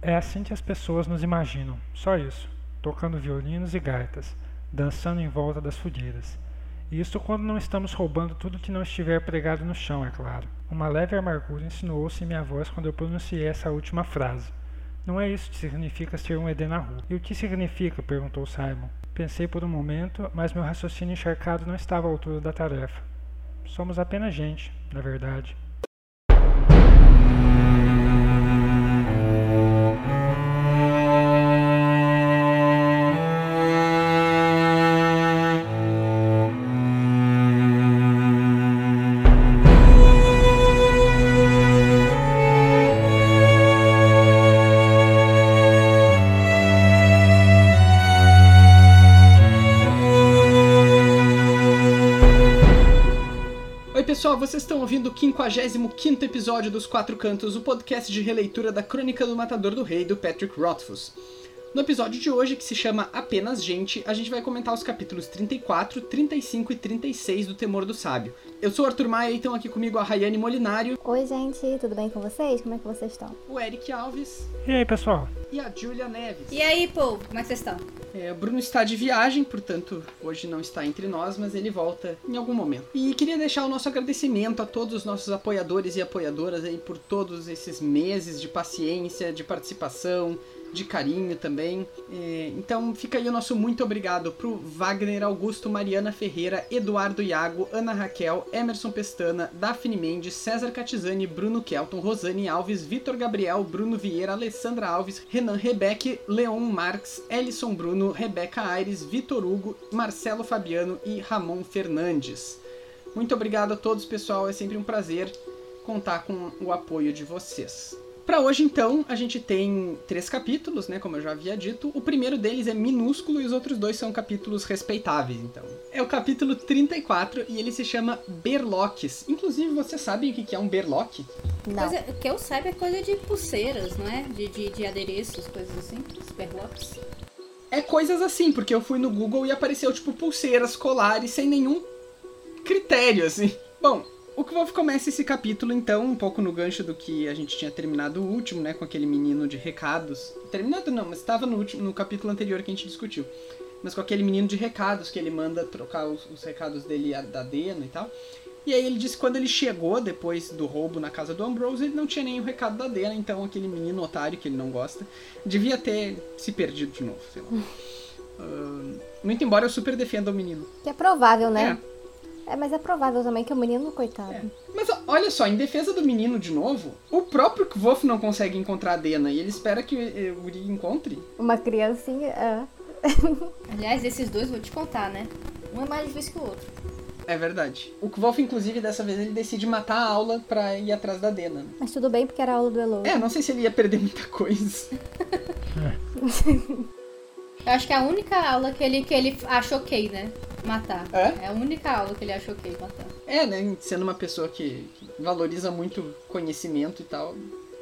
É assim que as pessoas nos imaginam, só isso, tocando violinos e gaitas, dançando em volta das fogueiras. Isso quando não estamos roubando tudo que não estiver pregado no chão, é claro. Uma leve amargura insinuou-se em minha voz quando eu pronunciei essa última frase. Não é isso que significa ser um Eden na rua. E o que significa? perguntou Simon. Pensei por um momento, mas meu raciocínio encharcado não estava à altura da tarefa. Somos apenas gente, na verdade. Estão ouvindo o 55 episódio dos Quatro Cantos, o podcast de releitura da Crônica do Matador do Rei, do Patrick Rothfuss. No episódio de hoje, que se chama Apenas Gente, a gente vai comentar os capítulos 34, 35 e 36 do Temor do Sábio. Eu sou o Arthur Maia e estão aqui comigo a Rayane Molinário. Oi, gente, tudo bem com vocês? Como é que vocês estão? O Eric Alves. E aí, pessoal? E a Julia Neves. E aí, povo, como é que vocês estão? É, o Bruno está de viagem, portanto, hoje não está entre nós, mas ele volta em algum momento. E queria deixar o nosso agradecimento a todos os nossos apoiadores e apoiadoras aí por todos esses meses de paciência, de participação, de carinho também. É, então fica aí o nosso muito obrigado pro Wagner Augusto, Mariana Ferreira, Eduardo Iago, Ana Raquel, Emerson Pestana, Daphne Mendes, César Catizani, Bruno Kelton, Rosane Alves, Vitor Gabriel, Bruno Vieira, Alessandra Alves, Renan Rebeck, Leon Marques, Ellison Bruno, Rebeca Aires, Vitor Hugo, Marcelo Fabiano e Ramon Fernandes. Muito obrigado a todos, pessoal. É sempre um prazer contar com o apoio de vocês. Para hoje, então, a gente tem três capítulos, né? Como eu já havia dito. O primeiro deles é minúsculo e os outros dois são capítulos respeitáveis, então. É o capítulo 34 e ele se chama Berloques. Inclusive, vocês sabem o que é um berloque? Não. Coisa, que eu saiba é coisa de pulseiras, não é? De, de, de adereços, coisas assim. Os berloques. É coisas assim, porque eu fui no Google e apareceu, tipo, pulseiras, colares, sem nenhum critério, assim. Bom, o Kvolf começa esse capítulo, então, um pouco no gancho do que a gente tinha terminado o último, né? Com aquele menino de recados. Terminado não, mas estava no, último, no capítulo anterior que a gente discutiu. Mas com aquele menino de recados que ele manda trocar os, os recados dele da Dena e tal. E aí ele disse que quando ele chegou depois do roubo na casa do Ambrose, ele não tinha nenhum recado da Dena, então aquele menino otário que ele não gosta devia ter se perdido de novo, sei lá. uh, muito embora eu super defenda o menino. Que é provável, né? É. É, mas é provável também que o menino, coitado. É. Mas olha só, em defesa do menino de novo, o próprio Kvof não consegue encontrar a Dena e ele espera que o Uri encontre. Uma criancinha, é. Aliás, esses dois vou te contar, né? Um é mais difícil que o outro. É verdade. O Kvolf, inclusive, dessa vez ele decide matar a aula pra ir atrás da Dena. Mas tudo bem, porque era a aula do Elo. É, não sei se ele ia perder muita coisa. Eu acho que é a única aula que ele, que ele acha ok, né? Matar. É? é a única aula que ele achou ok matar. É, né? Sendo uma pessoa que, que valoriza muito conhecimento e tal.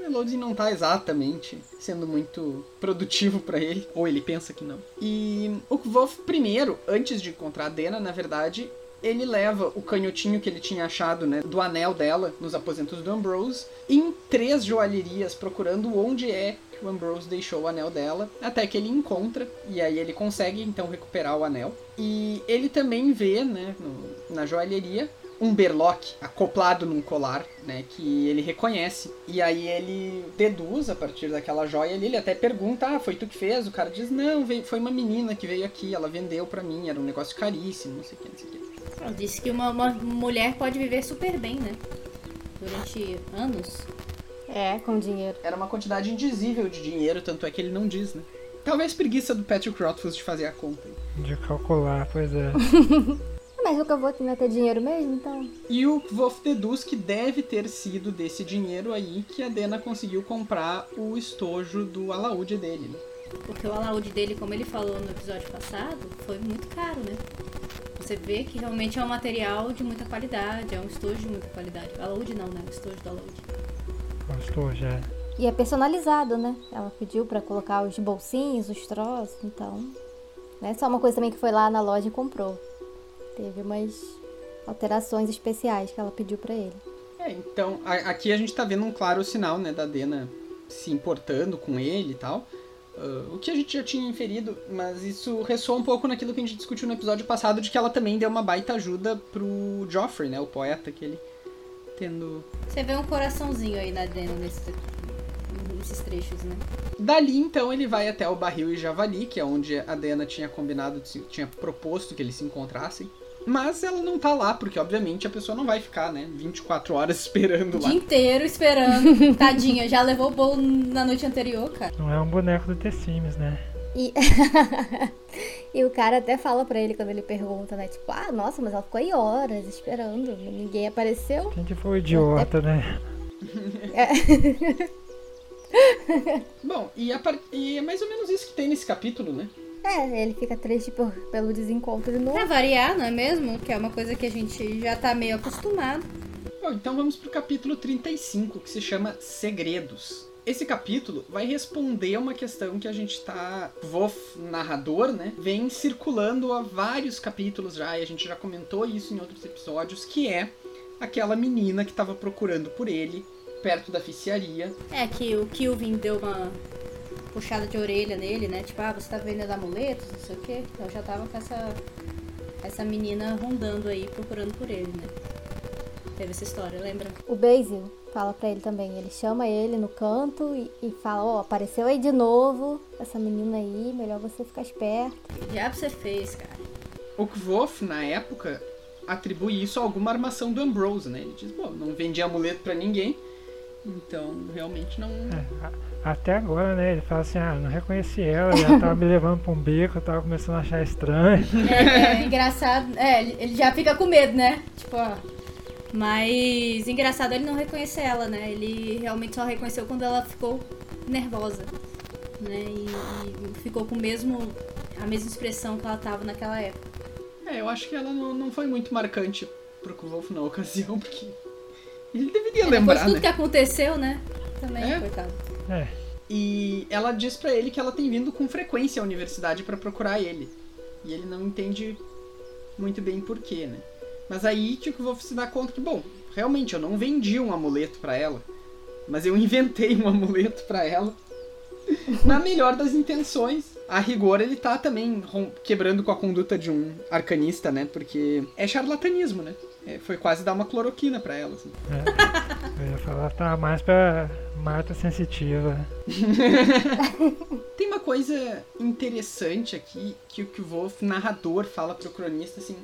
Elodie não tá exatamente sendo muito produtivo para ele, ou ele pensa que não. E o Wolf primeiro, antes de encontrar a Dena, na verdade, ele leva o canhotinho que ele tinha achado, né, do anel dela nos aposentos do Ambrose em três joalherias procurando onde é que o Ambrose deixou o anel dela, até que ele encontra e aí ele consegue então recuperar o anel. E ele também vê, né, no, na joalheria um berlock acoplado num colar, né, que ele reconhece. E aí ele deduz a partir daquela joia ali, ele até pergunta: "Ah, foi tu que fez?" O cara diz: "Não, veio, foi uma menina que veio aqui, ela vendeu para mim, era um negócio caríssimo, não sei o que, não sei o que". Disse que uma, uma mulher pode viver super bem, né? Durante anos. É, com dinheiro. Era uma quantidade indizível de dinheiro, tanto é que ele não diz, né? Talvez preguiça do Patrick Rothfuss de fazer a conta. De calcular, pois é. Mas nunca vou ter dinheiro mesmo, então. E o Wolf deduz que deve ter sido desse dinheiro aí que a Dena conseguiu comprar o estojo do alaúde dele, né? Porque o alaúde dele, como ele falou no episódio passado, foi muito caro, né? Você vê que realmente é um material de muita qualidade, é um estojo de muita qualidade. O alaúde não, né? O estojo do alaúde. Estojo, é. E é personalizado, né? Ela pediu para colocar os bolsinhos, os troços, então. Não é só uma coisa também que foi lá na loja e comprou. Teve umas alterações especiais que ela pediu para ele. É, então, a, aqui a gente tá vendo um claro sinal, né, da Dena se importando com ele e tal. Uh, o que a gente já tinha inferido, mas isso ressoa um pouco naquilo que a gente discutiu no episódio passado, de que ela também deu uma baita ajuda pro Joffrey, né? O poeta que ele tendo. Você vê um coraçãozinho aí na Dena nesse, nesses trechos, né? Dali, então, ele vai até o barril e javali, que é onde a Dena tinha combinado, tinha proposto que eles se encontrassem. Mas ela não tá lá, porque obviamente a pessoa não vai ficar, né, 24 horas esperando o lá. dia inteiro esperando. Tadinha, já levou o bolo na noite anterior, cara. Não é um boneco do The Sims, né? E... e o cara até fala pra ele quando ele pergunta, né? Tipo, ah, nossa, mas ela ficou aí horas esperando, ninguém apareceu. Quem que foi o idiota, até... né? É. Bom, e, a, e é mais ou menos isso que tem nesse capítulo, né? É, ele fica triste por, pelo desencontro de novo. Pra variar, não é mesmo? Que é uma coisa que a gente já tá meio acostumado. Bom, então vamos pro capítulo 35, que se chama Segredos. Esse capítulo vai responder uma questão que a gente tá. Wolf, narrador, né? Vem circulando há vários capítulos já, e a gente já comentou isso em outros episódios, que é aquela menina que tava procurando por ele perto da ficiaria. É, que o Kilvin deu uma puxada de orelha nele, né? Tipo, ah, você tá vendendo amuletos, não sei o quê. Então já tava com essa, essa menina rondando aí, procurando por ele, né? Teve essa história, lembra? O Basil fala pra ele também. Ele chama ele no canto e, e fala: Ó, oh, apareceu aí de novo essa menina aí, melhor você ficar esperto. Que diabo você fez, cara? O Kvof, na época, atribui isso a alguma armação do Ambrose, né? Ele diz: bom, não vendi amuleto para ninguém, então realmente não. É, até agora, né? Ele fala assim, ah, não reconheci ela, já tava me levando pra um beco, eu tava começando a achar estranho. É, é engraçado. É, ele já fica com medo, né? Tipo, ó. Mas engraçado ele não reconhecer ela, né? Ele realmente só reconheceu quando ela ficou nervosa. Né? E, e ficou com o mesmo, a mesma expressão que ela tava naquela época. É, eu acho que ela não, não foi muito marcante pro Wolf na ocasião, porque ele deveria é, lembrar, depois tudo né? que aconteceu, né? Também, é? coitado. É. E ela diz para ele que ela tem vindo com frequência à universidade para procurar ele. E ele não entende muito bem porquê, né? Mas aí tipo, vou se dar conta que, bom, realmente eu não vendi um amuleto para ela, mas eu inventei um amuleto para ela. Na melhor das intenções. A rigor, ele tá também quebrando com a conduta de um arcanista, né? Porque é charlatanismo, né? É, foi quase dar uma cloroquina para ela. Assim. É, eu ia falar, tá mais pra Marta sensitiva. Tem uma coisa interessante aqui que o que o Wolf, narrador, fala pro cronista assim.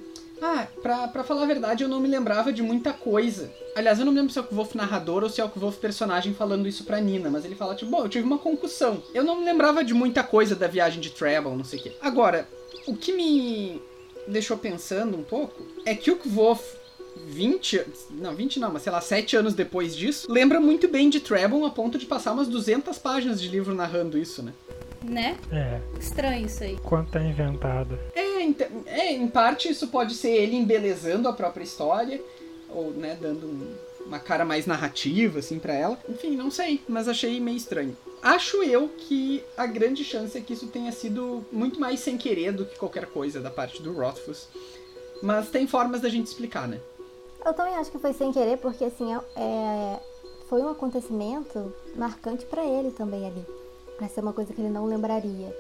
Ah, pra, pra falar a verdade, eu não me lembrava de muita coisa. Aliás, eu não me lembro se é o Wolf narrador ou se é o Wolf personagem falando isso pra Nina, mas ele fala, tipo, bom, eu tive uma concussão. Eu não me lembrava de muita coisa da viagem de Treble, não sei o quê. Agora, o que me deixou pensando um pouco é que o Wolf 20, não, 20 não, mas sei lá, 7 anos depois disso, lembra muito bem de Trebon a ponto de passar umas 200 páginas de livro narrando isso, né? Né? É. Estranho isso aí. Quanto tá inventado. É, é, em parte isso pode ser ele embelezando a própria história, ou, né, dando um, uma cara mais narrativa, assim, para ela. Enfim, não sei, mas achei meio estranho. Acho eu que a grande chance é que isso tenha sido muito mais sem querer do que qualquer coisa da parte do Rothfuss. Mas tem formas da gente explicar, né? Eu também acho que foi sem querer, porque assim, é, é foi um acontecimento marcante para ele também ali. Pra ser uma coisa que ele não lembraria.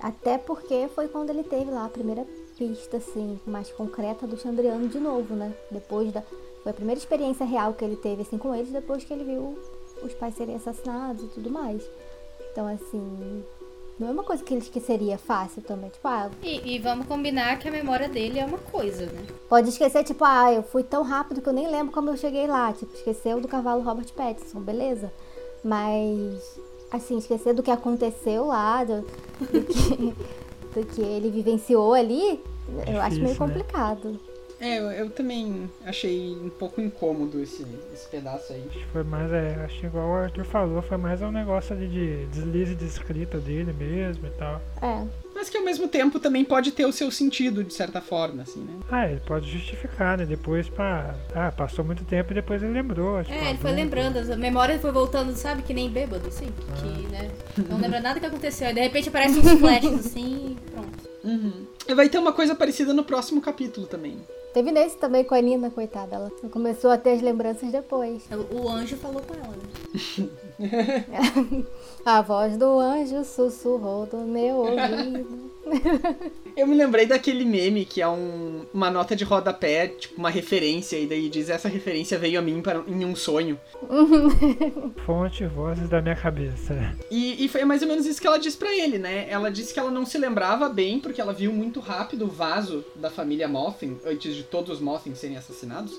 Até porque foi quando ele teve lá a primeira pista, assim, mais concreta do Chandriano de novo, né? Depois da. Foi a primeira experiência real que ele teve, assim, com eles, depois que ele viu os pais serem assassinados e tudo mais. Então, assim, não é uma coisa que ele esqueceria fácil também. Tipo, ah. E, e, vamos combinar que a memória dele é uma coisa, né? Pode esquecer, tipo, ah, eu fui tão rápido que eu nem lembro como eu cheguei lá. Tipo, esqueceu do cavalo Robert Pattinson, beleza? Mas, assim, esquecer do que aconteceu lá, do, do, que, do que ele vivenciou ali, eu acho meio né? complicado. Né? É, eu, eu, também achei um pouco incômodo esse, esse pedaço aí. Acho que foi mais, é, acho que igual o Arthur falou, foi mais um negócio ali de deslize de escrita dele mesmo e tal. É. Mas que ao mesmo tempo também pode ter o seu sentido, de certa forma, assim, né? Ah, ele pode justificar, né? Depois pra. Ah, passou muito tempo e depois ele lembrou. Tipo, é, ele foi lembrando, a memória foi voltando, sabe, que nem bêbado, assim. Ah. Que, né? Não lembra nada que aconteceu. Aí de repente aparece uns flashes assim e pronto. Uhum. Vai ter uma coisa parecida no próximo capítulo também. Teve nesse também com a Nina, coitada. Ela começou a ter as lembranças depois. O anjo falou com ela, né? A voz do anjo sussurrou do meu ouvido. Eu me lembrei daquele meme que é um, uma nota de rodapé, tipo uma referência, e daí diz essa referência veio a mim para, em um sonho. Fonte, vozes da minha cabeça. E, e foi mais ou menos isso que ela disse para ele, né? Ela disse que ela não se lembrava bem, porque ela viu muito rápido o vaso da família Mothim, antes de todos os Mothim serem assassinados,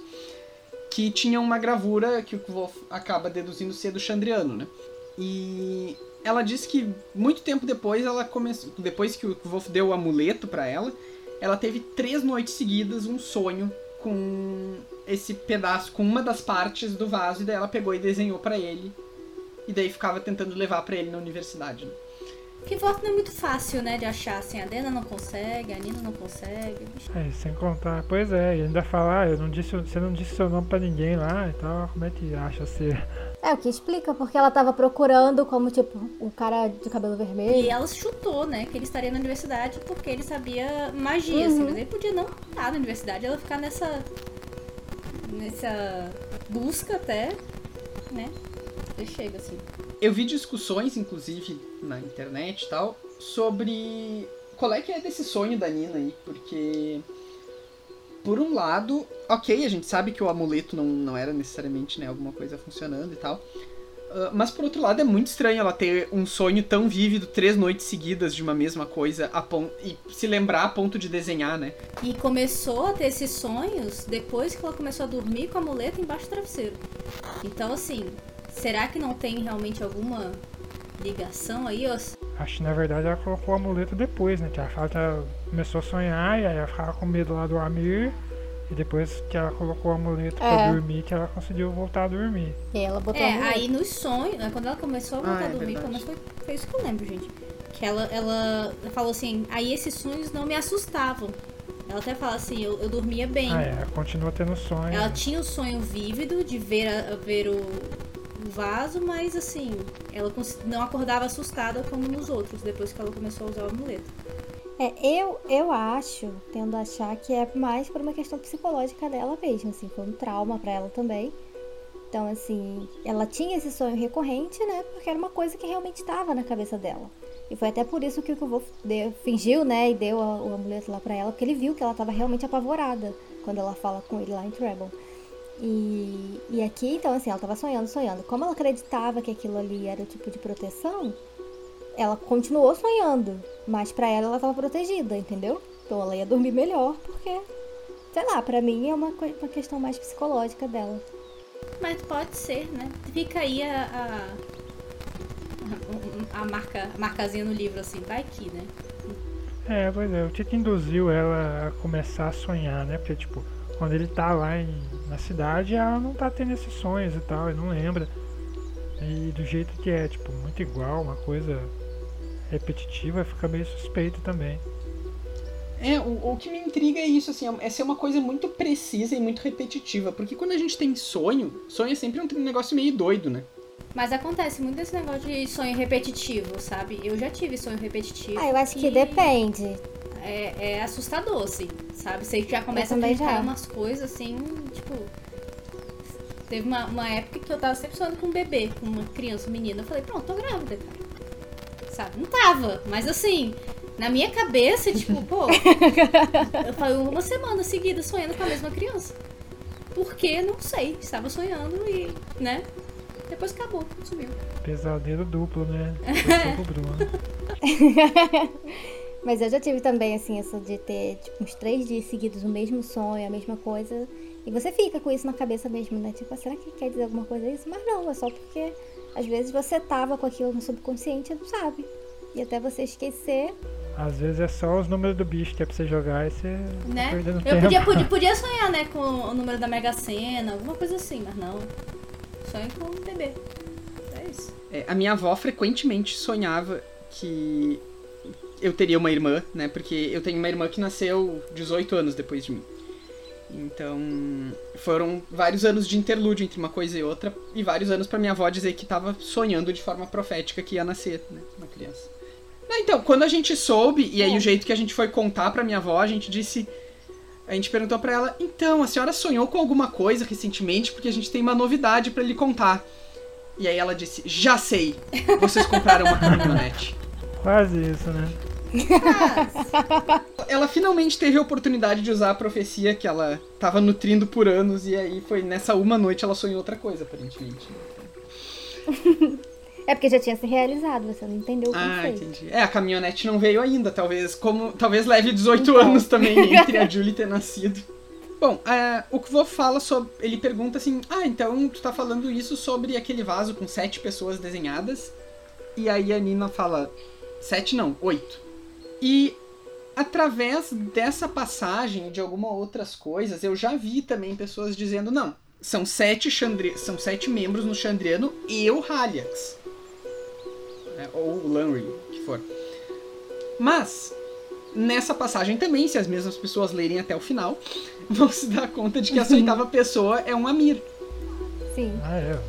que tinha uma gravura que o Wolf acaba deduzindo ser do Chandriano, né? E ela disse que muito tempo depois, ela começou, depois que o Wolf deu o amuleto para ela, ela teve três noites seguidas um sonho com esse pedaço, com uma das partes do vaso, e daí ela pegou e desenhou para ele. E daí ficava tentando levar para ele na universidade. Né? Que voto não é muito fácil, né, de achar assim. A Dena não consegue, a Nina não consegue. É, sem contar. Pois é, e ainda falar, eu não disse, você não disse seu nome pra ninguém lá e tal. Como é que acha ser? É, o que explica, porque ela tava procurando como, tipo, um cara de cabelo vermelho. E ela chutou, né, que ele estaria na universidade porque ele sabia magia, assim, Uhum. mas ele podia não estar na universidade, ela ficar nessa. nessa busca até, né? Ele chega assim. Eu vi discussões, inclusive, na internet e tal, sobre qual é que é desse sonho da Nina aí, porque por um lado, ok, a gente sabe que o amuleto não, não era necessariamente né, alguma coisa funcionando e tal. ah, mas por outro lado é muito estranho ela ter um sonho tão vívido três noites seguidas de uma mesma coisa a pon- e se lembrar a ponto de desenhar, né? E começou a ter esses sonhos depois que ela começou a dormir com a muleta embaixo do travesseiro. Então, assim, será que não tem realmente alguma ligação aí, ó? Acho que na verdade ela colocou o amuleto depois, né? Que que ela começou a sonhar e aí ela ficava com medo lá do Amir. E depois que ela colocou o amuleto pra É. dormir, que ela conseguiu voltar a dormir. E ela botou É, a aí nos sonhos, né, quando ela começou a voltar Ah, é a dormir, verdade. pelo menos foi, foi isso que eu lembro, gente. Que ela, ela falou assim, aí esses sonhos não me assustavam. Ela até fala assim, eu, eu dormia bem. Ah, é, continua tendo sonho. Ela tinha o sonho vívido de ver, a- ver o, vaso, mas assim, ela não acordava assustada como nos outros, depois que ela começou a usar o amuleto. É, eu, eu acho, tendo a achar que é mais por uma questão psicológica dela mesmo, assim, foi um trauma pra ela também. Então, assim, ela tinha esse sonho recorrente, né? Porque era uma coisa que realmente estava na cabeça dela. E foi até por isso que o deu, fingiu, né? E deu a- o amuleto lá pra ela, porque ele viu que ela tava realmente apavorada quando ela fala com ele lá em Treble. E, e aqui, então, assim, ela tava sonhando, sonhando. Como ela acreditava que aquilo ali era o tipo de proteção, ela continuou sonhando, mas pra ela ela tava protegida, entendeu? Então ela ia dormir melhor, porque, sei lá, pra mim é uma, uma questão mais psicológica dela. Mas pode ser, né? Fica aí a, a, a marca, a marcazinha no livro, assim, vai que, né? É, pois é, o que induziu ela a começar a sonhar, né? Porque, tipo, quando ele tá lá em- na cidade, ela não tá tendo esses sonhos e tal, ele não lembra. E do jeito que é, tipo, muito igual, uma coisa repetitiva, fica meio suspeito também. É, o, o que me intriga é isso, assim, é ser uma coisa muito precisa e muito repetitiva. Porque quando a gente tem sonho, sonho é sempre um negócio meio doido, né? Mas acontece muito esse negócio de sonho repetitivo, sabe? Eu já tive sonho repetitivo. Ah, eu acho que e depende. É, é assustador, assim, sabe? Você já começa a em umas coisas, assim, tipo... Teve uma, uma época que eu tava sempre sonhando com um bebê, com uma criança, um menino. Eu falei, pronto, tô grávida, cara. Sabe? Não tava, mas assim... Na minha cabeça, tipo, pô... eu falei uma semana seguida sonhando com a mesma criança. Por quê? Não sei. Estava sonhando e, né? Depois acabou, sumiu. Pesadelo duplo, né? Foi pro Bruno. Mas eu já tive também, assim, isso de ter, tipo, uns três dias seguidos o mesmo sonho, a mesma coisa. E você fica com isso na cabeça mesmo, né? Tipo, será que quer dizer alguma coisa isso? Mas não, é só porque às vezes você tava com aquilo no subconsciente e não sabe. E até você esquecer. Às vezes é só os números do bicho que é pra você jogar e você Né? tá perdendo Eu tempo. podia, podia, podia sonhar, né, com o número da Mega Sena, alguma coisa assim, mas não. Sonho com um bebê. É isso. É, a minha avó frequentemente sonhava que eu teria uma irmã, né? Porque eu tenho uma irmã que nasceu 18 anos depois de mim. Então, foram vários anos de interlúdio entre uma coisa e outra, e vários anos pra minha avó dizer que tava sonhando de forma profética que ia nascer, né? Uma criança. Não, então, quando a gente soube, e aí o jeito que a gente foi contar pra minha avó, a gente disse. A gente perguntou pra ela, então, a senhora sonhou com alguma coisa recentemente, porque a gente tem uma novidade pra lhe contar. E aí ela disse: Já sei, vocês compraram uma caminhonete. Quase isso, né? Ela finalmente teve a oportunidade de usar a profecia que ela tava nutrindo por anos, e aí foi nessa uma noite ela sonhou outra coisa, aparentemente. É porque já tinha se realizado, você não entendeu o Ah, conceito. entendi. É, a caminhonete não veio ainda, talvez como talvez leve 18 anos também entre a Julie ter nascido. Bom, é, o Kvo fala sobre. Ele pergunta assim: Ah, então tu tá falando isso sobre aquele vaso com sete pessoas desenhadas? E aí a Nina fala: Sete não, oito. E através dessa passagem e de algumas outras coisas, eu já vi também pessoas dizendo: Não, são sete, Chandri... são sete membros no Chandriano e o Haliax. É, ou o Lanry, que for. Mas, nessa passagem também, se as mesmas pessoas lerem até o final, vão se dar conta de que essa oitava pessoa é um Amir. Sim. Ah, é.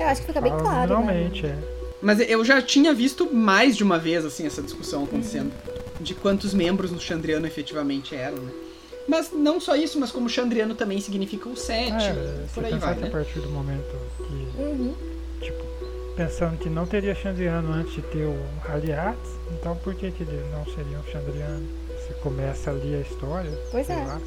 Eu acho que fica bem Fala claro. Realmente, né? é. Mas eu já tinha visto mais de uma vez assim essa discussão acontecendo de quantos membros no Chandriano efetivamente eram, né? Mas não só isso, mas como Chandriano também significa o sete, É, por aí vai, que a né? partir do momento que, Uhum. tipo, pensando que não teria Chandriano antes de ter o Haliats, então por que que ele não seria um Chandriano? Você começa ali a história, Pois sei é. lá.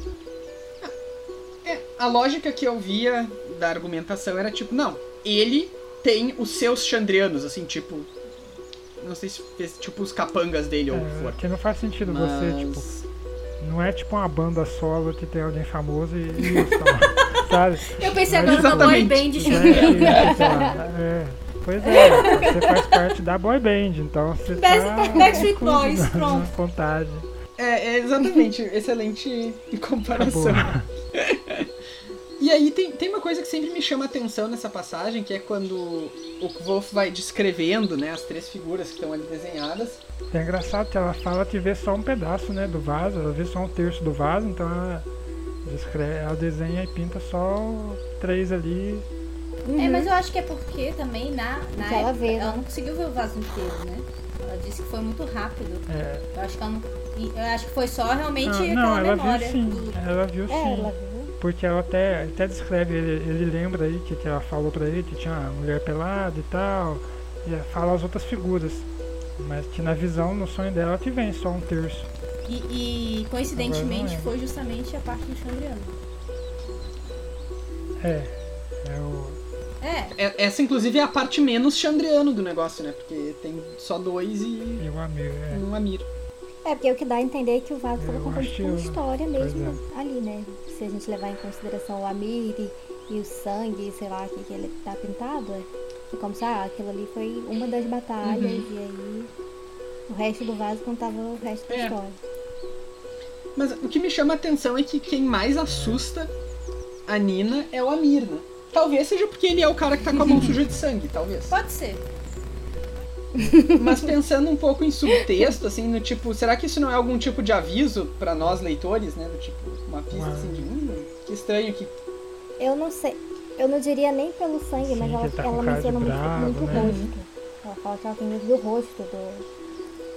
É, a lógica que eu via da argumentação era tipo, não, ele tem os seus Chandrianos, assim, tipo. Não sei se tipo os capangas dele ou o que É, for. que não faz sentido você, tipo, Mas. não é tipo uma banda solo que tem alguém famoso e, e só, sabe? Eu pensei Mas agora na boy band é sei lá, é, Pois é, você faz parte da boy band, então você tá Backstreet incluso Boys, pronto. na contagem. É, é exatamente, excelente comparação. E aí tem, tem uma coisa que sempre me chama a atenção nessa passagem, que é quando o Kvolf vai descrevendo, né, as três figuras que estão ali desenhadas. É engraçado que ela fala que vê só um pedaço, né, do vaso, ela vê só um terço do vaso, então ela, descreve, ela desenha e pinta só três ali. É, mas eu acho que é porque também na, na ela época vê, ela né? não conseguiu ver o vaso inteiro, né? Ela disse que foi muito rápido. É, Eu acho que ela não. Eu acho que foi só realmente ah, aquela não, ela memória. viu sim, do- ela viu É, sim. ela viu. Porque ela até, até descreve, ele, ele lembra aí que, que ela falou pra ele que tinha uma mulher pelada e tal, e fala as outras figuras. Mas que na visão, no sonho dela, que vem só um terço. E, e, coincidentemente é. foi justamente a parte do Chandriano. É, é o. É, É- Essa, inclusive, é a parte menos chandriano do negócio, né? Porque tem só dois e E o amigo, é. um Amir. É, porque o que dá a entender é que o vaso estava contando tipo, uma história mesmo ali, né? Se a gente levar em consideração o Amir e, e o sangue, sei lá, que, que ele tá pintado, é é como se ah, aquilo ali foi uma das batalhas Uhum. e aí o resto do vaso contava o resto da É. história. Mas o que me chama a atenção é que quem mais assusta a Nina é o Amir, né? Talvez seja porque ele é o cara que tá com a mão suja de sangue, talvez. pode ser. Mas pensando um pouco em subtexto, assim, no tipo, será que isso não é algum tipo de aviso pra nós leitores, né? Do tipo, uma pista assim de, hum, que estranho que Eu não sei, eu não diria nem pelo sangue, Sim, mas ela, tá ela menciona muito, bravo, muito né? rosto. Ela fala que ela tem medo do rosto do.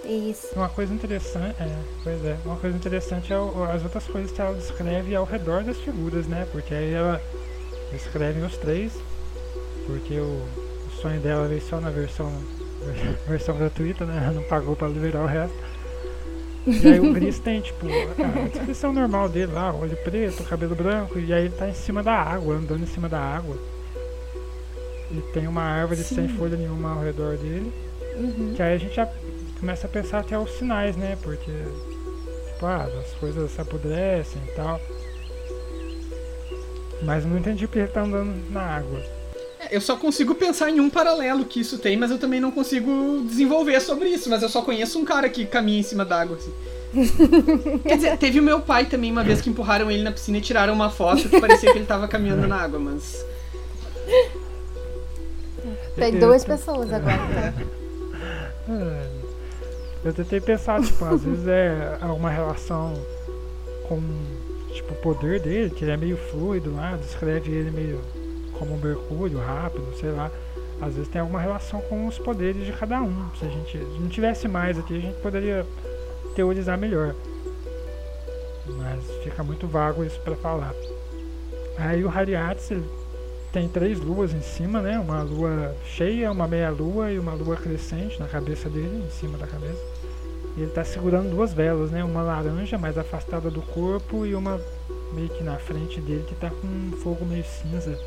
Isso. Uma coisa interessante, é, pois é, uma coisa interessante é o- as outras coisas que ela descreve ao redor das figuras, né? Porque aí ela descreve os três, porque o, o sonho dela veio só na versão, versão gratuita, né? Não pagou pra liberar o resto. E aí o Gris tem, tipo, a descrição normal dele lá, olho preto, cabelo branco, e aí ele tá em cima da água, andando em cima da água. E tem uma árvore sem folha nenhuma ao redor dele. Uhum. Que aí a gente já começa a pensar até os sinais, né? Porque, tipo, ah, as coisas se apodrecem e tal. Mas não entendi porque ele tá andando na água. Eu só consigo pensar em um paralelo que isso tem, mas eu também não consigo desenvolver sobre isso. Mas eu só conheço um cara que caminha em cima d'água, assim. Quer dizer, teve o meu pai também, uma vez que empurraram ele na piscina e tiraram uma foto que parecia que ele tava caminhando na água, mas. Tem duas pessoas agora, tá? É, Eu tentei pensar, tipo, às vezes é uma relação com, tipo, o poder dele, que ele é meio fluido lá, descreve ele meio como mercúrio, rápido, sei lá. Às vezes tem alguma relação com os poderes de cada um. Se a gente não tivesse mais aqui, a gente poderia teorizar melhor. Mas fica muito vago isso pra falar. Aí o Hariatsu, ele tem três luas em cima, né? Uma lua cheia, uma meia lua e uma lua crescente na cabeça dele, em cima da cabeça. E ele está segurando duas velas, né? Uma laranja mais afastada do corpo e uma meio que na frente dele que está com um fogo meio cinza.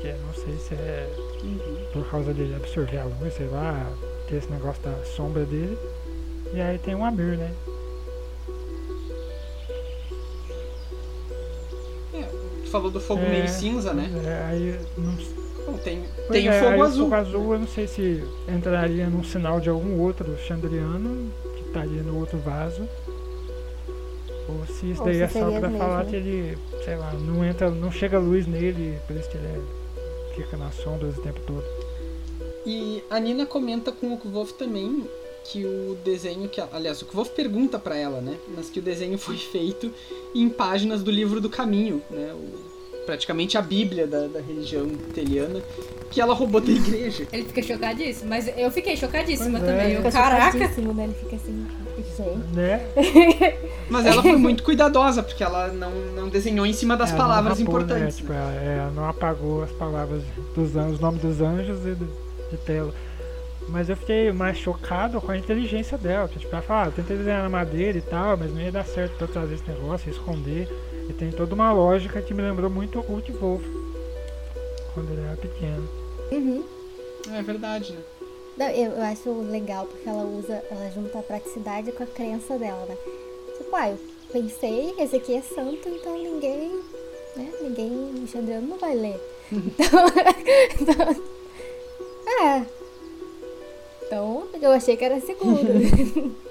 Que é, não sei se é Uhum. por causa dele absorver a luz, sei lá, ter esse negócio da sombra dele. E aí tem o Amir, né? É, tu falou do fogo É, meio cinza, né? É, aí não, Bom, tem, pois tem é, o fogo azul. O fogo azul eu não sei se entraria num sinal de algum outro chandriano que estaria no outro vaso. Ou se isso daí é só pra mesmo. falar que ele, sei lá, não entra, não chega luz nele, por isso que ele é- fica nas sombras o tempo todo. E a Nina comenta com o Kvolf também que o desenho que. Aliás, o Kvolf pergunta pra ela, né? Mas que o desenho foi feito em páginas do livro do caminho, né? O- praticamente a Bíblia da, da religião teliana, que ela roubou da igreja. Ele fica chocadíssimo, mas eu fiquei chocadíssima Pois é. também. Eu, Fica caraca! chocadíssimo, né? Ele fica assim, gente. Né? Mas ela foi muito cuidadosa, porque ela não, não desenhou em cima das Ela não palavras rapou, importantes. Né? Tipo, né? ela, é, ela não apagou as palavras dos anjos, os nomes dos anjos e do- de tela. Mas eu fiquei mais chocado com a inteligência dela. Que, tipo, ela fala, ah, eu tentei desenhar na madeira e tal, mas não ia dar certo pra trazer esse negócio, esconder. E tem toda uma lógica que me lembrou muito o Kurt Wolf. Quando ele era pequeno. Uhum. É verdade, né? Não, eu, eu acho legal porque ela usa, ela junta a praticidade com a crença dela, né? Eu pensei, esse aqui é santo, então ninguém, né? Ninguém, o Xandriano não vai ler. Então, então, é. Então, eu achei que era seguro.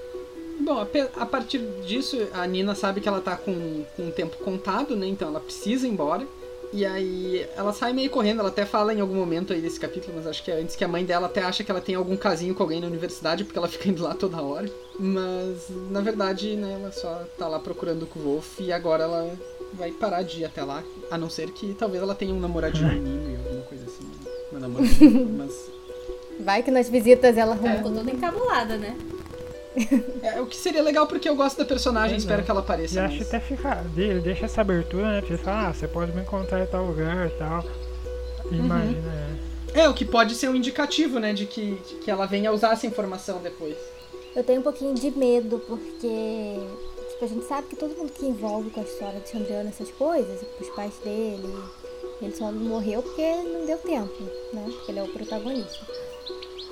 Bom, a partir disso, a Nina sabe que ela tá com, com o tempo contado, né? Então ela precisa ir embora. E aí ela sai meio correndo, ela até fala em algum momento aí desse capítulo, mas acho que é antes que a mãe dela até acha que ela tem algum casinho com alguém na universidade, porque ela fica indo lá toda hora. Mas na verdade, né, ela só tá lá procurando o Wolf e agora ela vai parar de ir até lá. A não ser que talvez ela tenha um namoradinho menino e alguma coisa assim. né? Uma namoradinha, mas. Vai que nas visitas ela Ficou arruma. toda encabulada, né? É, o que seria legal porque eu gosto da personagem, Pois espero é. que ela E apareça. acho que mais. até fica. Ele deixa essa abertura, né? Porque ele fala, ah, você pode me encontrar em tal lugar e tal. Imagina, é. É, o que pode ser um indicativo, né, de que, de que ela venha usar essa informação depois. Eu tenho um pouquinho de medo, porque tipo, a gente sabe que todo mundo que envolve com a história de Xandriano, essas coisas, os pais dele, ele só não morreu porque não deu tempo, né? Porque ele é o protagonista.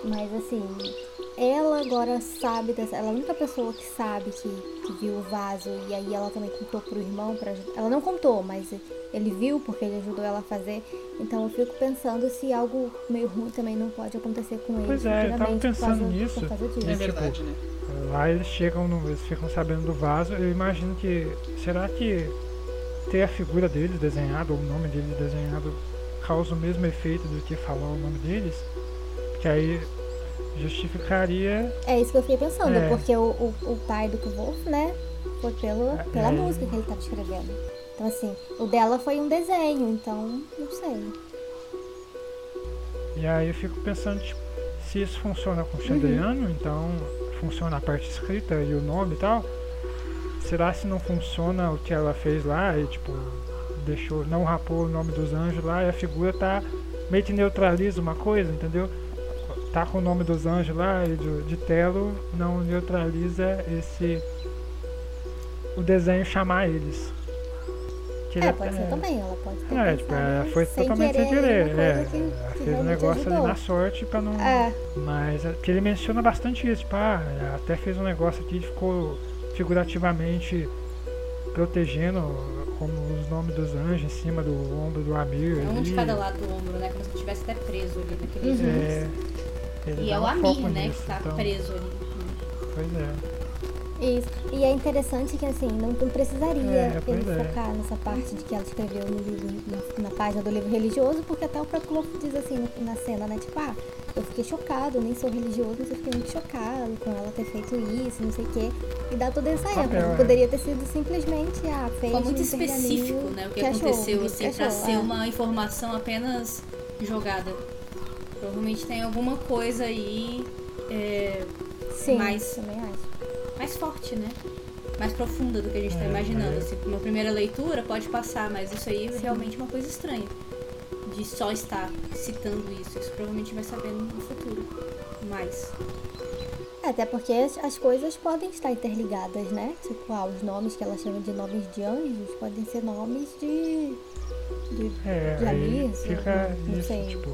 Mas assim, ela agora sabe dessa. Ela é a única pessoa que sabe que, que viu o vaso e aí ela também contou pro irmão pra ajudar. Ela não contou, mas ele viu porque ele ajudou ela a fazer. Então eu fico pensando se algo meio ruim também não pode acontecer com ele. Pois é, eu tava por pensando causa- nisso. Por causa disso. É verdade, né? Lá eles chegam, no, eles ficam sabendo do vaso. Eu imagino que. Será que ter a figura deles desenhada, ou o nome deles desenhado, causa o mesmo efeito do que falar o nome deles? Que aí justificaria. É isso que eu fiquei pensando, É. porque o, o, o pai do Wolf, né, foi pelo, É, pela é. música que ele tava escrevendo. Então, assim, o dela foi um desenho, então, não sei. E aí eu fico pensando, tipo, se isso funciona com o Chandriano, então funciona a parte escrita e o nome e tal. Será se não funciona o que ela fez lá e tipo, deixou, não rapou o nome dos anjos lá e a figura tá meio que neutraliza uma coisa, entendeu? Tá com o nome dos anjos lá e do, de Telo não neutraliza esse o desenho chamar eles. Que É, até- pode ser também, ela pode ter é, tipo, pensado ela foi sem totalmente sem querer, querer. uma É, que- ela que fez um negócio ali na sorte pra não. É, Mas é que ele menciona bastante isso, tipo, ah, até fez um negócio aqui que ficou figurativamente protegendo como os nomes dos anjos em cima do ombro do Amir. É um de ali. cada lado do ombro, né? Como se estivesse até preso ali naquele Uhum. É, E é o foco né? nisso, que tá então, preso ali. Pois é. isso. E é interessante que, assim, não, não precisaria É, ele é. focar nessa parte de que ela escreveu no livro, na, na página do livro religioso, porque até o próprio Wolf diz assim no- na cena, né, tipo, ah, eu fiquei chocado, eu nem sou religioso, mas eu fiquei muito chocado com ela ter feito isso, não sei o quê. E dá toda essa Papel, ênfase. é. Poderia ter sido simplesmente, ah, fez Foi muito um específico, né? O que, achou, aconteceu, que assim, pra achou, ser é. uma informação apenas jogada. Provavelmente tem alguma coisa aí é, Sim, mais- também acho. mais forte, né? mais profunda do que a gente tá É, imaginando. é. Assim, uma primeira leitura pode passar, mas isso aí é realmente uma coisa estranha. De só estar citando isso. Isso provavelmente vai saber no futuro. Mais. É, Até porque as, as coisas podem estar interligadas, né? Tipo, ah, os nomes que ela chama de nomes de anjos podem ser nomes de. de É, De aí Alice, fica não isso, sei. tipo.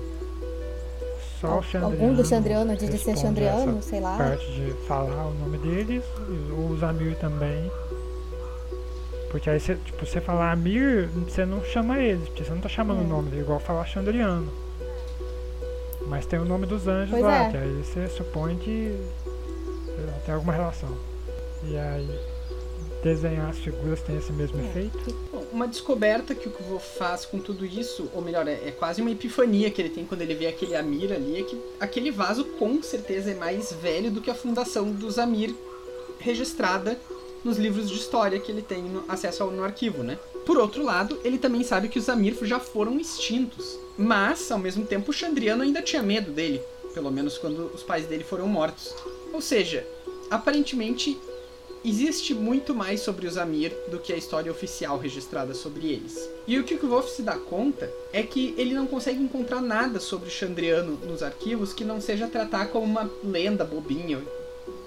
Só o algum do Chandriano de, ser Chandriano, sei lá. parte de falar o nome deles, os Amir também. Porque aí você, tipo, você falar Amir, você não chama eles, porque você não tá chamando É. o nome dele, igual falar Chandriano. Mas tem o nome dos anjos Pois lá, é. que aí você supõe que lá, tem alguma relação. E aí desenhar as figuras tem esse mesmo É. efeito. Uma descoberta que o Kvo faz com tudo isso, ou melhor, é, é quase uma epifania que ele tem quando ele vê aquele Amir ali, é que aquele vaso com certeza é mais velho do que a fundação dos Amir registrada nos livros de história que ele tem no- acesso ao, no arquivo, né? Por outro lado, ele também sabe que os Amir já foram extintos. Mas, ao mesmo tempo, o Chandriano ainda tinha medo dele. Pelo menos quando os pais dele foram mortos. Ou seja, aparentemente existe muito mais sobre os Amir do que a história oficial registrada sobre eles. E o que o Wolf se dá conta é que ele não consegue encontrar nada sobre o Chandriano nos arquivos que não seja tratar como uma lenda bobinha,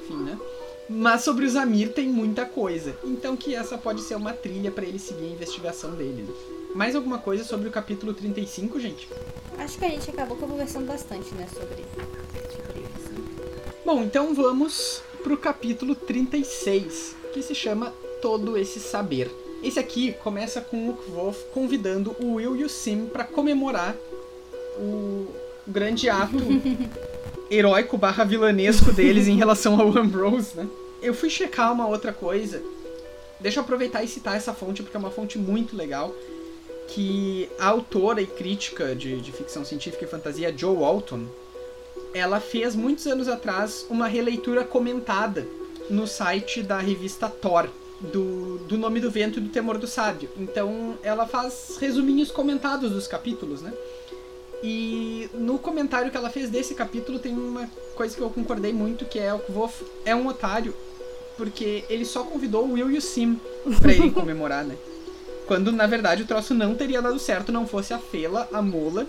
enfim, né? Mas sobre os Amir tem muita coisa. Então que essa pode ser uma trilha para ele seguir a investigação dele. né? Mais alguma coisa sobre o capítulo 35, gente? Acho que a gente acabou conversando bastante, né, sobre, sobre isso. Bom, então vamos pro capítulo 36, que se chama Todo Esse Saber. Esse aqui começa com o Kvolf convidando o Will e o Sim para comemorar o grande ato heróico barra vilanesco deles em relação ao Ambrose, né? Eu fui checar uma outra coisa. Deixa eu aproveitar e citar essa fonte, porque é uma fonte muito legal. Que a autora e crítica de, de ficção científica e fantasia, Joe Walton, ela fez muitos anos atrás uma releitura comentada no site da revista Thor, do, do Nome do Vento e do Temor do Sábio. Então ela faz resuminhos comentados dos capítulos, né? E no comentário que ela fez desse capítulo tem uma coisa que eu concordei muito, que é o Kvof é um otário, porque ele só convidou o Will e o Sim pra irem comemorar, né? Quando na verdade o troço não teria dado certo não fosse a Fela, a Mola.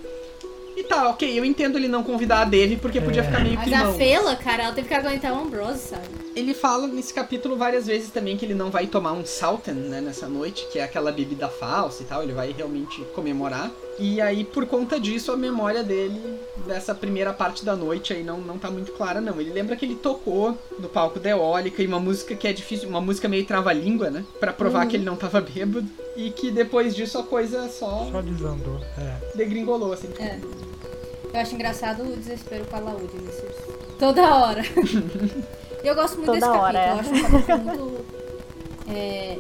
E tá, ok, eu entendo ele não convidar a Dave porque podia É. ficar meio Mas climão. a Fela, cara, ela teve que aguentar o Ambrose, sabe? Ele fala nesse capítulo várias vezes também que ele não vai tomar um Salten, né, nessa noite, que é aquela bebida falsa e tal, ele vai realmente comemorar. E aí, por conta disso, a memória dele dessa primeira parte da noite aí não, não tá muito clara, não. Ele lembra que ele tocou no palco da Eólica e uma música que é difícil, uma música meio trava-língua, né, Pra provar que ele não tava bêbado. E que depois disso a coisa só Só desandou. É. degringolou, assim. É. Eu acho engraçado o desespero com a Laúde nesse. Toda hora. E eu gosto muito Toda desse hora, capítulo. é. Eu acho um capítulo muito. é,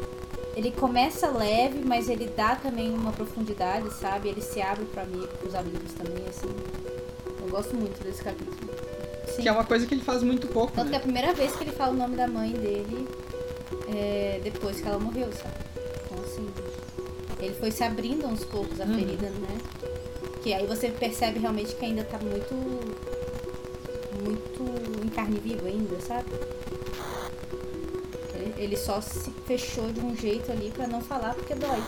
ele começa leve, mas ele dá também uma profundidade, sabe? Ele se abre para mim, pros amigos também, assim. Eu gosto muito desse capítulo. Sim. Que é uma coisa que ele faz muito pouco, Tanto que é né? a primeira vez que ele fala o nome da mãe dele é, depois que ela morreu, sabe? Então, assim, ele foi se abrindo aos poucos a Uhum. ferida, né? Que aí você percebe realmente que ainda tá muito. Carne viva ainda, sabe? Ele, só se fechou de um jeito ali pra não falar porque dói.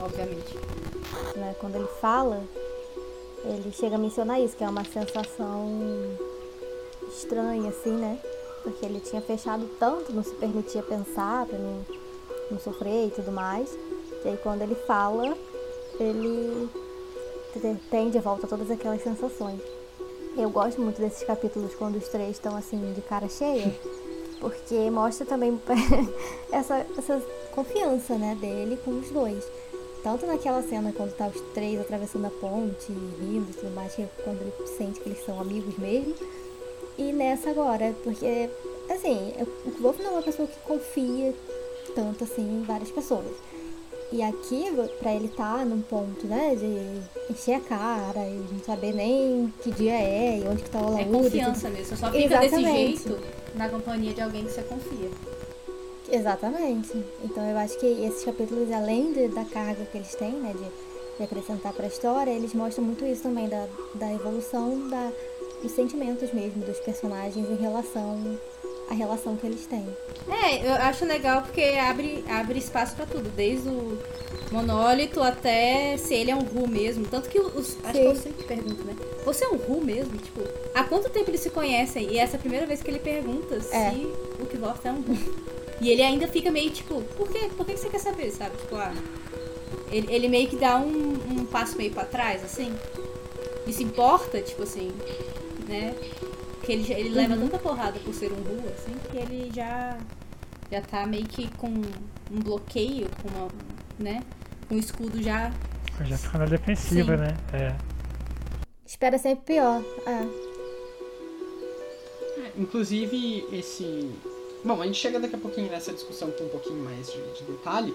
Obviamente. né? Quando ele fala, ele chega a mencionar isso, que é uma sensação estranha, assim, né? Porque ele tinha fechado tanto, não se permitia pensar, pra não, não sofrer e tudo mais. E aí quando ele fala, ele te- tem de volta todas aquelas sensações. Eu gosto muito desses capítulos quando os três estão assim de cara cheia, porque mostra também essa, essa confiança, né, dele com os dois. Tanto naquela cena quando tá os três atravessando a ponte, rindo e tudo mais, que é quando ele sente que eles são amigos mesmo. E nessa agora, porque, assim, o Wolf não é uma pessoa que confia tanto assim em várias pessoas. E aqui, pra ele estar num ponto, né, de encher a cara e não saber nem que dia é e onde que tá o É alaúde. e tudo. confiança mesmo. Só fica desse Exatamente. jeito na companhia de alguém que você confia. Exatamente. Então eu acho que esses capítulos, além de- da carga que eles têm, né, de, de acrescentar para a história, eles mostram muito isso também da, da evolução da, dos sentimentos mesmo dos personagens em relação a relação que eles têm. É, eu acho legal porque abre, abre espaço pra tudo, desde o monólito até se ele é um Ru mesmo. Tanto que os. Acho que eu sempre pergunto, né? Você é um Ru mesmo? Tipo, há quanto tempo eles se conhecem? E essa é a primeira vez que ele pergunta É. se o Kvoth é um Ru. E ele ainda fica meio tipo, por quê? Por que que você quer saber, sabe? Tipo, ah. Ele, ele meio que dá um, um passo meio pra trás, assim. E se importa, tipo assim, né? Que ele, já- ele leva tanta porrada por ser um Ru, assim, que ele já. Já tá meio que com um bloqueio, com uma. né? Com o escudo já. Já fica na defensiva, Sim. né? É. Espera sempre pior. É. É, inclusive, esse. Bom, a gente chega daqui a pouquinho nessa discussão com um pouquinho mais de, de detalhe.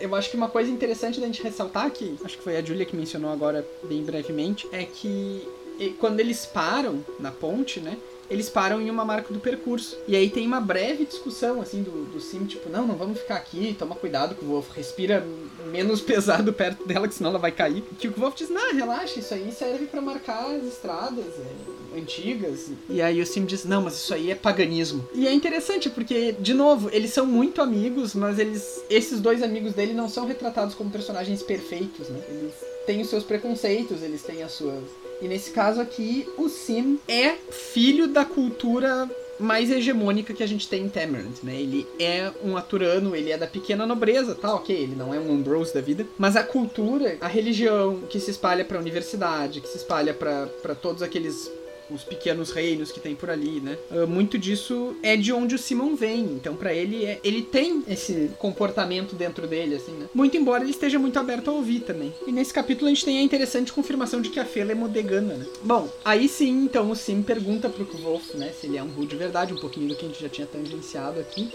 Eu acho que uma coisa interessante da gente ressaltar, que acho que foi a Julia que mencionou agora bem brevemente, é que e- quando eles param na ponte, né? Eles param em uma marca do percurso. E aí tem uma breve discussão, assim, do, do Sim, tipo, não, não vamos ficar aqui, toma cuidado com o Wolf, respira menos pesado perto dela, que senão ela vai cair. Que o Wolf diz, não, relaxa, isso aí serve pra marcar as estradas é, antigas. E aí o Sim diz, não, mas isso aí é paganismo. E é interessante, porque, de novo, eles são muito amigos, mas eles. Esses dois amigos dele não são retratados como personagens perfeitos, né? Eles têm os seus preconceitos, eles têm as suas. E nesse caso aqui, o Sim é filho da cultura mais hegemônica que a gente tem em Tamarant, né? Ele é um aturano, ele é da pequena nobreza, tá? Ok, ele não é um Ambrose da vida, mas a cultura, a religião que se espalha pra universidade, que se espalha pra todos aqueles os pequenos reinos que tem por ali, né? Ah, muito disso é de onde o Simon vem. Então, pra ele, é, ele tem esse comportamento dentro dele, assim, né? Muito embora ele esteja muito aberto a ouvir também. E nesse capítulo a gente tem a interessante confirmação de que a Fela é modegana, né? Bom, aí sim, então o Sim pergunta pro Kvolf, né? Se ele é um Ru de verdade, um pouquinho do que a gente já tinha tangenciado aqui.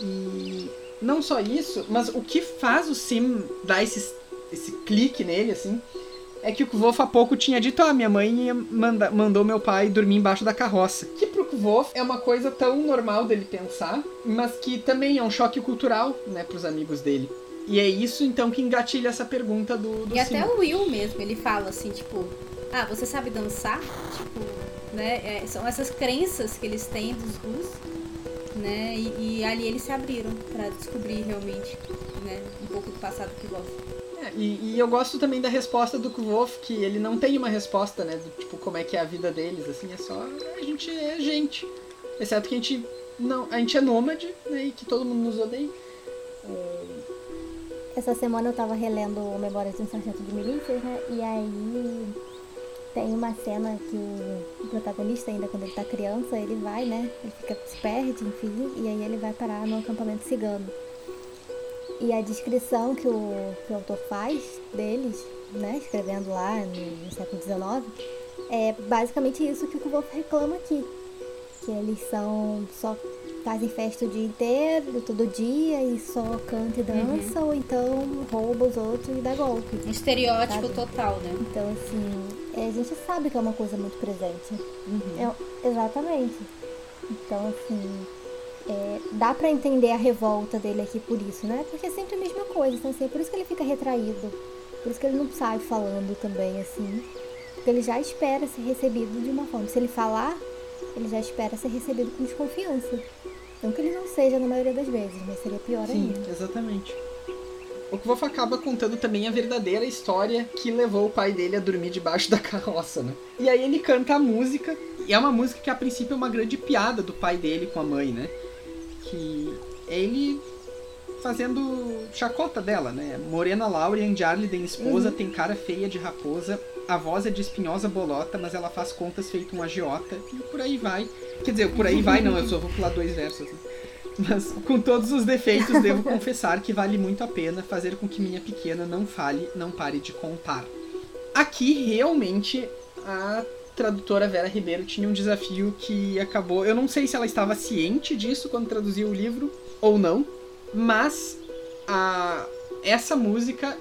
E não só isso, mas o que faz o Sim dar esse, esse clique nele, assim, é que o Kvolf há pouco tinha dito, ah, minha mãe manda- mandou meu pai dormir embaixo da carroça. Que pro Kvolf é uma coisa tão normal dele pensar, mas que também é um choque cultural, né, pros amigos dele. E é isso, então, que engatilha essa pergunta do, do E até o Will mesmo, ele fala assim, tipo, ah, você sabe dançar? Tipo, né? é, são essas crenças que eles têm dos Rus, né? E, e ali eles se abriram pra descobrir realmente, né? Um pouco do passado que gosta. E, e eu gosto também da resposta do Kvolf, que ele não tem uma resposta, né, do tipo, como é que é a vida deles, assim, é só, a gente é gente. Exceto que a gente, não, a gente é nômade, né, e que todo mundo nos odeia. Essa semana eu tava relendo Memórias de um Sargento de Milícias, né? E aí tem uma cena que o, o protagonista, ainda quando ele tá criança, ele vai, né? Ele fica, se perde, enfim, e aí ele vai parar no acampamento cigano. E a descrição que o, que o autor faz deles, né? Escrevendo lá no, no século XIX, é basicamente isso que o Kvolf reclama aqui. Que eles são só fazem festa o dia inteiro, todo dia, e só canta e dança, ou então rouba os outros e dá golpe. Um estereótipo Sabe? total, né? Então, assim, é, a gente sabe que é uma coisa muito presente. É, exatamente. Então, assim, é, dá pra entender a revolta dele aqui por isso, né? Porque é sempre a mesma coisa, então, assim, é por isso que ele fica retraído. Por isso que ele não sai falando também, assim. Porque ele já espera ser recebido de uma forma. Se ele falar, ele já espera ser recebido com desconfiança. Não que ele não seja na maioria das vezes, mas seria pior Sim, ainda. exatamente. O Kvolf acaba contando também a verdadeira história que levou o pai dele a dormir debaixo da carroça, né? E aí ele canta a música, e é uma música que a princípio é uma grande piada do pai dele com a mãe, né? Que é ele fazendo chacota dela, né? Morena Laurian de Arliden, esposa, tem cara feia de raposa, a voz é de espinhosa bolota, mas ela faz contas feito um agiota, e por aí vai. Quer dizer, por aí vai não, eu só vou pular dois versos. Né? Mas com todos os defeitos, devo confessar que vale muito a pena fazer com que minha pequena não fale, não pare de contar. Aqui, realmente, a tradutora Vera Ribeiro tinha um desafio que acabou. Eu não sei se ela estava ciente disso quando traduziu o livro ou não, mas a, essa música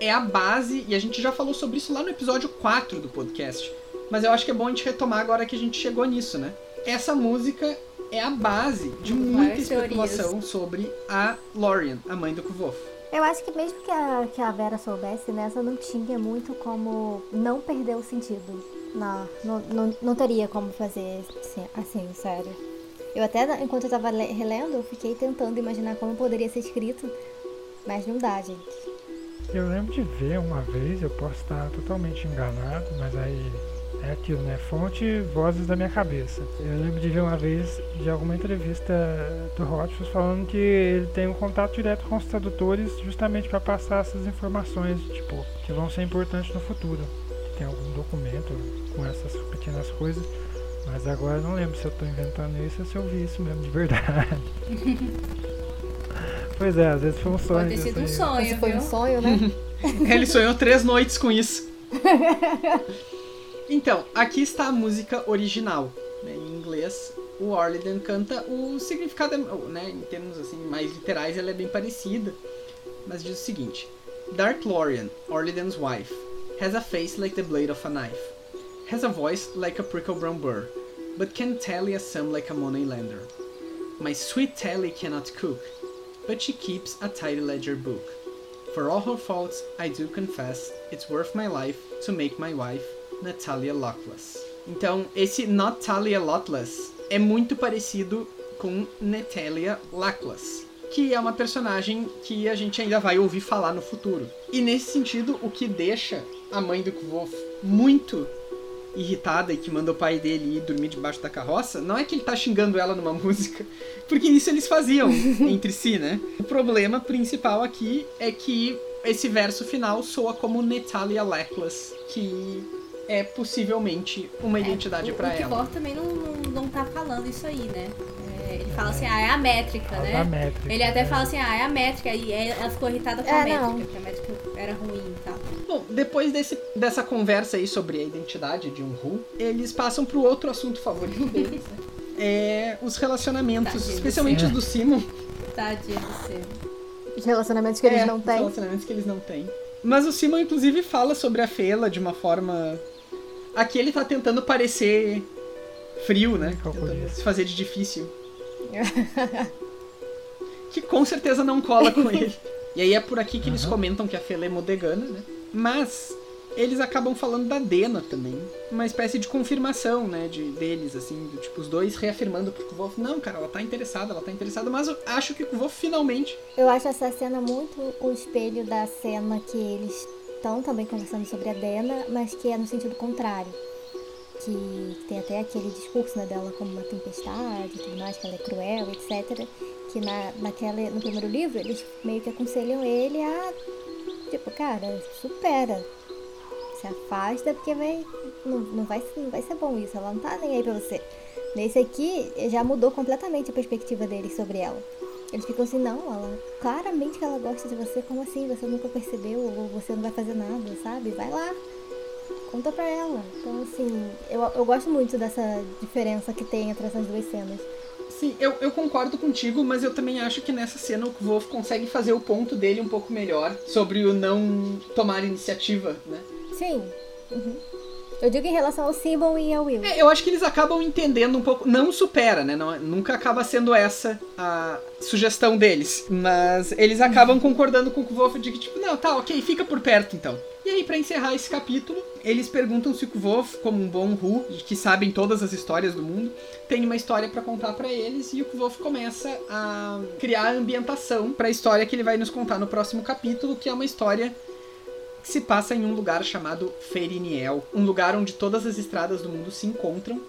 é a base, e a gente já falou sobre isso lá no episódio 4 do podcast. Mas eu acho que é bom a gente retomar agora que a gente chegou nisso, né? Essa música é a base de muita Várias especulação sobre a Lorian, a mãe do Kvolf. Eu acho que mesmo que a, que a Vera soubesse nessa, não tinha muito como não perder o sentido. Não, não, não, teria como fazer assim, assim, sério. Eu até, enquanto eu tava relendo, eu fiquei tentando imaginar como poderia ser escrito, mas não dá, gente. Eu lembro de ver uma vez, eu posso estar totalmente enganado, mas aí é aquilo, né? Fonte, vozes da minha cabeça. Eu lembro de ver uma vez de alguma entrevista do Rothfuss falando que ele tem um contato direto com os tradutores justamente para passar essas informações, tipo, que vão ser importantes no futuro. Tem algum documento com essas pequenas coisas, mas agora eu não lembro se eu estou inventando isso ou se eu vi isso mesmo de verdade. pois é, às vezes foi um sonho. Pode ter sido um sonho, Esse foi um sonho, né? Ele sonhou três noites com isso. Então, aqui está a música original. né, Em inglês, o Orlidan canta o significado, é- né, em termos assim mais literais, ela é bem parecida. Mas diz o seguinte: Dark Lorian, Orlidan's wife, has a face like the blade of a knife, has a voice like a prickle brown burr, but can tally a sum like a money lender. My sweet Tally cannot cook, but she keeps a tidy ledger book. For all her faults, I do confess it's worth my life to make my wife Natalia Lockless. Então, esse Natalia Lockless é muito parecido com Natalia Lackless, que é uma personagem que a gente ainda vai ouvir falar no futuro. E nesse sentido, o que deixa a mãe do Kvolf muito irritada e que manda o pai dele ir dormir debaixo da carroça, não é que ele tá xingando ela numa música, porque isso eles faziam entre si, né? O problema principal aqui é que esse verso final soa como Natalia Lackless, que é possivelmente uma identidade o, pra o ela. Kivor também não, não, não tá falando isso aí, né? É, ele fala assim, ah, é a métrica, Fala né? da métrica, Ele até né? fala assim, ah, é a métrica. E aí ela ficou irritada com É, a métrica, não. porque a métrica era ruim e tal. Bom, depois desse, dessa conversa aí sobre a identidade de um Ru, eles passam pro outro assunto favorito deles, né? É os relacionamentos, especialmente os do Simon. Tadinha do seu. Os relacionamentos que eles É, não os têm. relacionamentos que eles não têm. Mas o Simon, inclusive, fala sobre a Fela de uma forma. Aqui ele tá tentando parecer frio, né? Tentando se fazer de difícil. que com certeza não cola com ele. E aí é por aqui que eles Aham. comentam que a Fela é modegana, né? Mas eles acabam falando da Dena também. Uma espécie de confirmação, né? De, deles, assim, do, tipo, os dois reafirmando pro Kvolf, não, cara, ela tá interessada, ela tá interessada, mas eu acho que o Kvolf finalmente Eu acho essa cena muito o espelho da cena que eles estão também conversando sobre a Dena, mas que é no sentido contrário. Que tem até aquele discurso né, dela como uma tempestade tudo mais, que ela é cruel, etc. Que na, naquela, no primeiro livro eles meio que aconselham ele a, tipo, cara, supera. Se afasta porque vai, não, não, vai, não vai ser bom isso, ela não tá nem aí pra você. Nesse aqui já mudou completamente a perspectiva deles sobre ela. Eles ficam assim, não, ela claramente que ela gosta de você, como assim? Você nunca percebeu, ou você não vai fazer nada, sabe? Vai lá, conta pra ela. Então, assim, eu, eu gosto muito dessa diferença que tem entre essas duas cenas. Sim, eu, eu concordo contigo, mas eu também acho que nessa cena o Wolf consegue fazer o ponto dele um pouco melhor sobre o não tomar iniciativa, né? Sim. uhum. Eu digo em relação ao Simon e ao Will. É, eu acho que eles acabam entendendo um pouco. Não supera, né? Não, nunca acaba sendo essa a sugestão deles. Mas eles acabam concordando com o Kvolf de que, tipo, não, tá, ok, fica por perto então. E aí, pra encerrar esse capítulo, eles perguntam se o Kvolf, como um bom Ru, que sabem todas as histórias do mundo, tem uma história pra contar pra eles. E o Kvolf começa a criar a ambientação pra história que ele vai nos contar no próximo capítulo, que é uma história que se passa em um lugar chamado Feriniel, um lugar onde todas as estradas do mundo se encontram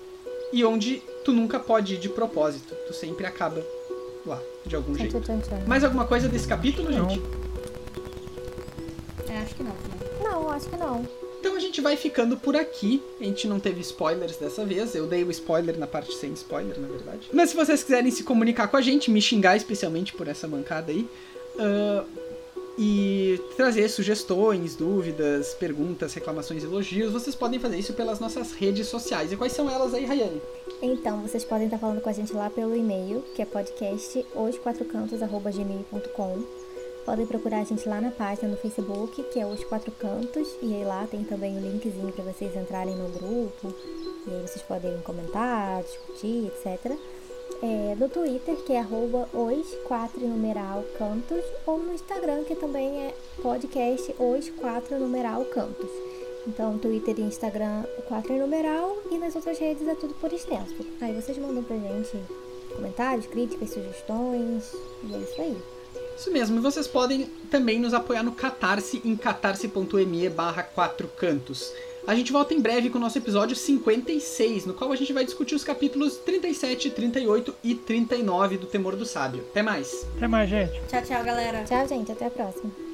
e onde tu nunca pode ir de propósito, tu sempre acaba lá, de algum jeito. Mais alguma coisa desse capítulo, gente? É, acho que não. Não, acho que não. Então a gente vai ficando por aqui. A gente não teve spoilers dessa vez. Eu dei o spoiler na parte sem spoiler, na verdade. Mas se vocês quiserem se comunicar com a gente, me xingar especialmente por essa mancada aí, ah, e trazer sugestões, dúvidas, perguntas, reclamações, elogios, vocês podem fazer isso pelas nossas redes sociais. E quais são elas aí, Rayane? Então, vocês podem estar falando com a gente lá pelo e-mail, que é podcast osquatrocantos.gmail.com. Podem procurar a gente lá na página no Facebook, que é Os Quatro Cantos, e aí lá tem também o linkzinho para vocês entrarem no grupo, e aí vocês podem comentar, discutir, etc. É, no Twitter, que é arroba os 4 numeral cantos, ou no Instagram, que também é podcast os 4 numeral cantos. Então, Twitter e Instagram, 4 em numeral, e nas outras redes é tudo por extenso. Aí vocês mandam pra gente comentários, críticas, sugestões. E é isso aí. Isso mesmo, e vocês podem também nos apoiar no Catarse em catarse.me barra quatro cantos. A gente volta em breve com o nosso episódio 56, no qual a gente vai discutir os capítulos 37, 38 e 39 do Temor do Sábio. Até mais! Até mais, gente. Tchau, tchau, galera. Tchau, gente. Até a próxima.